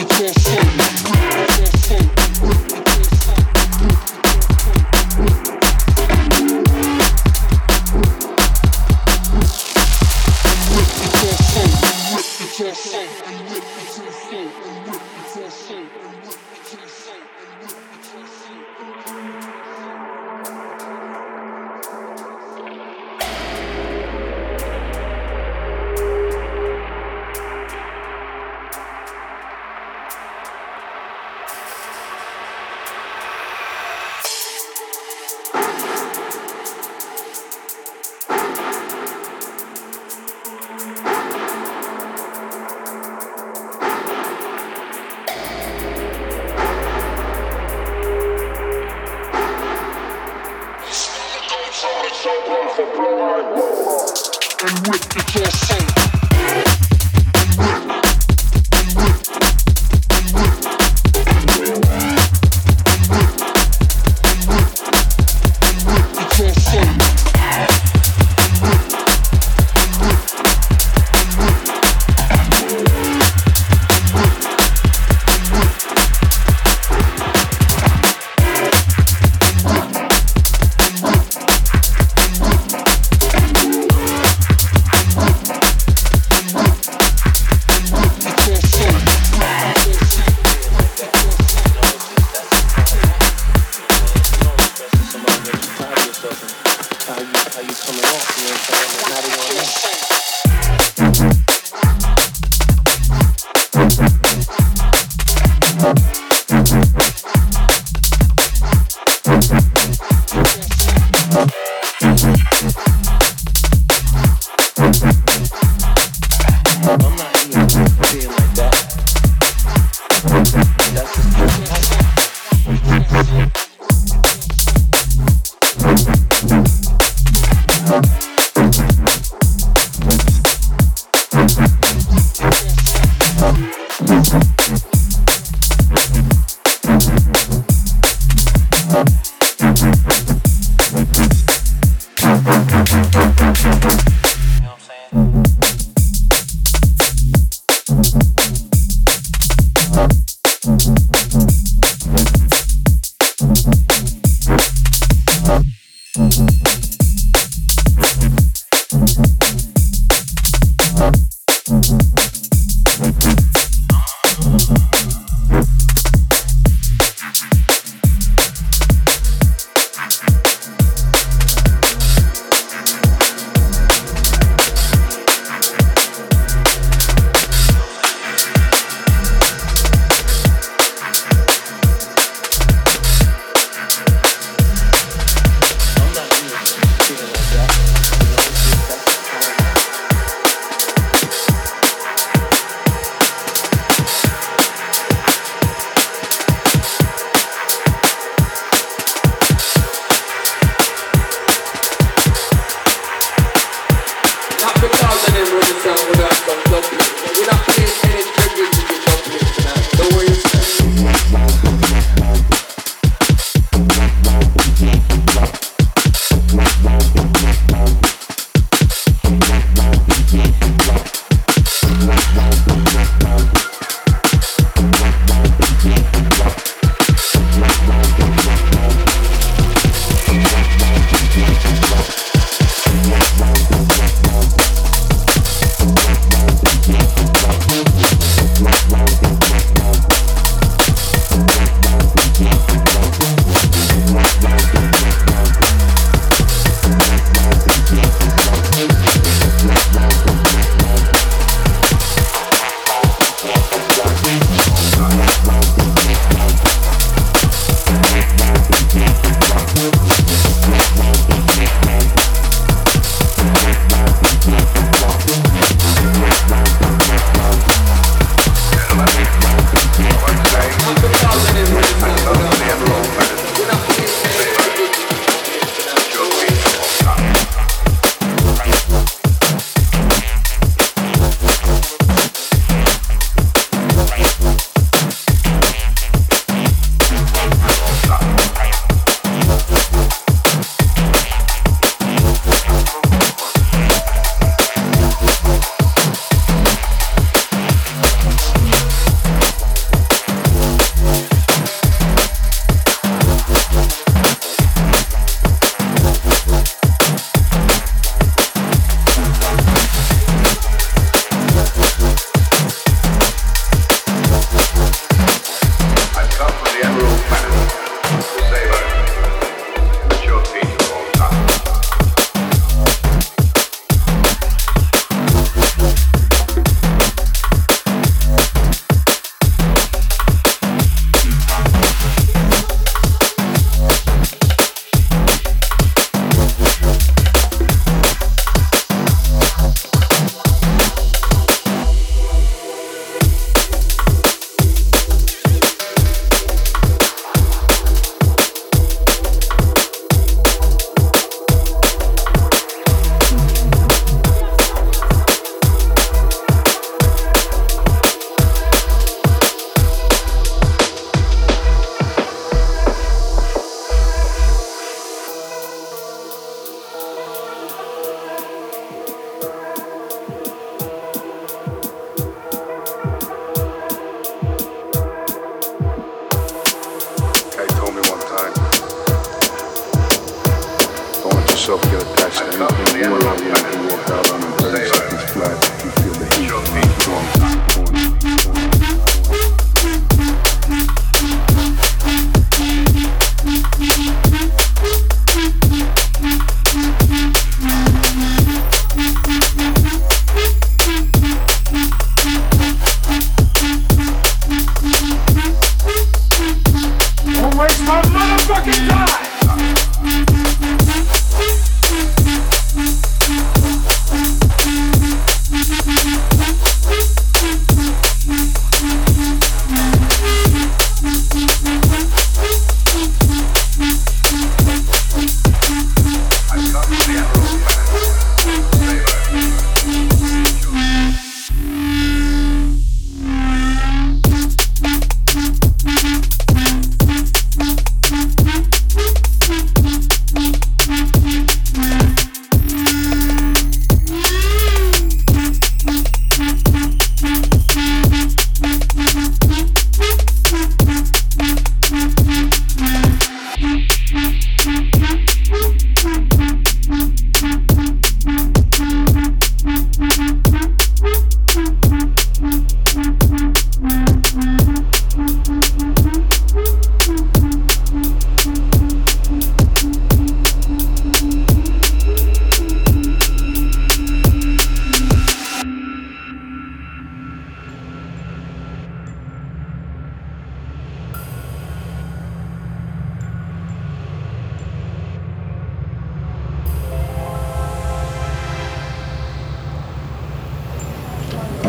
It's your shit. It's your shit.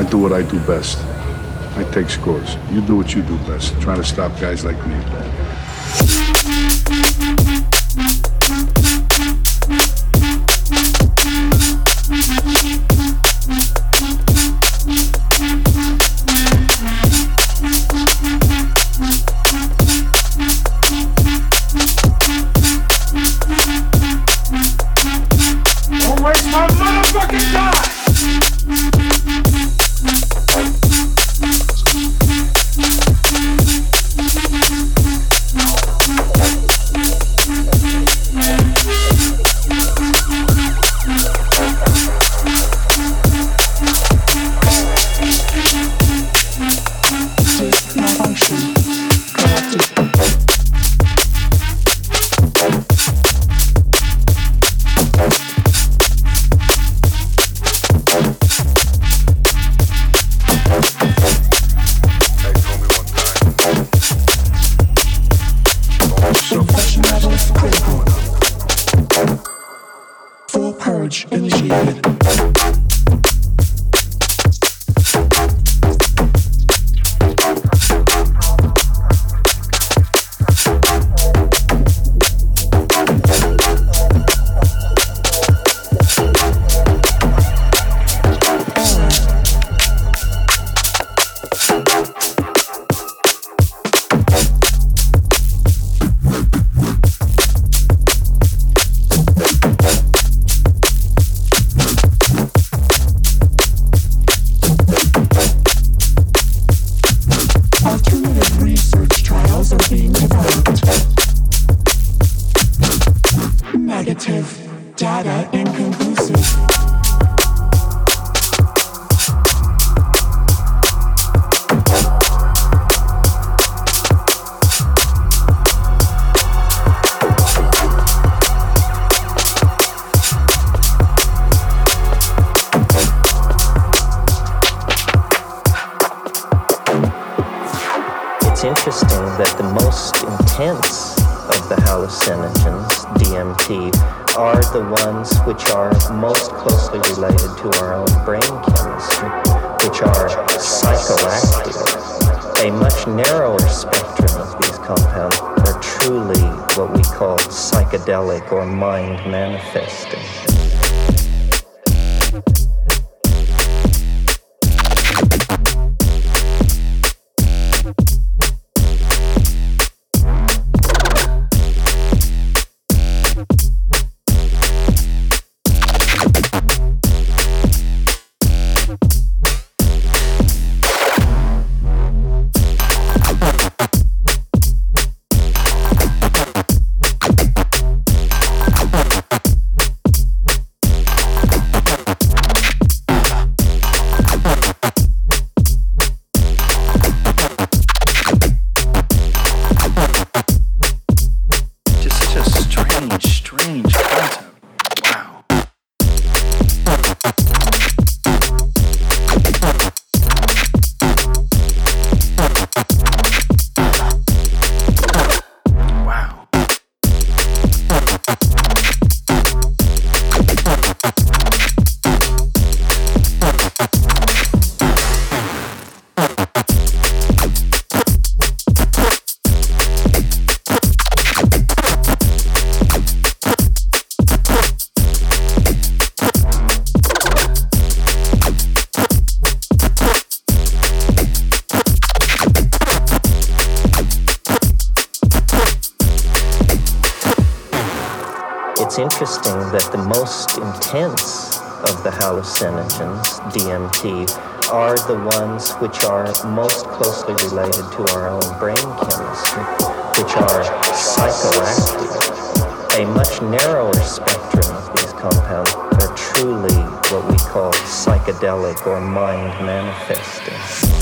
Do what I do best. I take scores. You do what you do best. Trying to stop guys like me. Or mind manifesting. Hallucinogens, DMT, are the ones which are most closely related to our own brain chemistry, which are psychoactive. A much narrower spectrum of these compounds are truly what we call psychedelic or mind manifesting.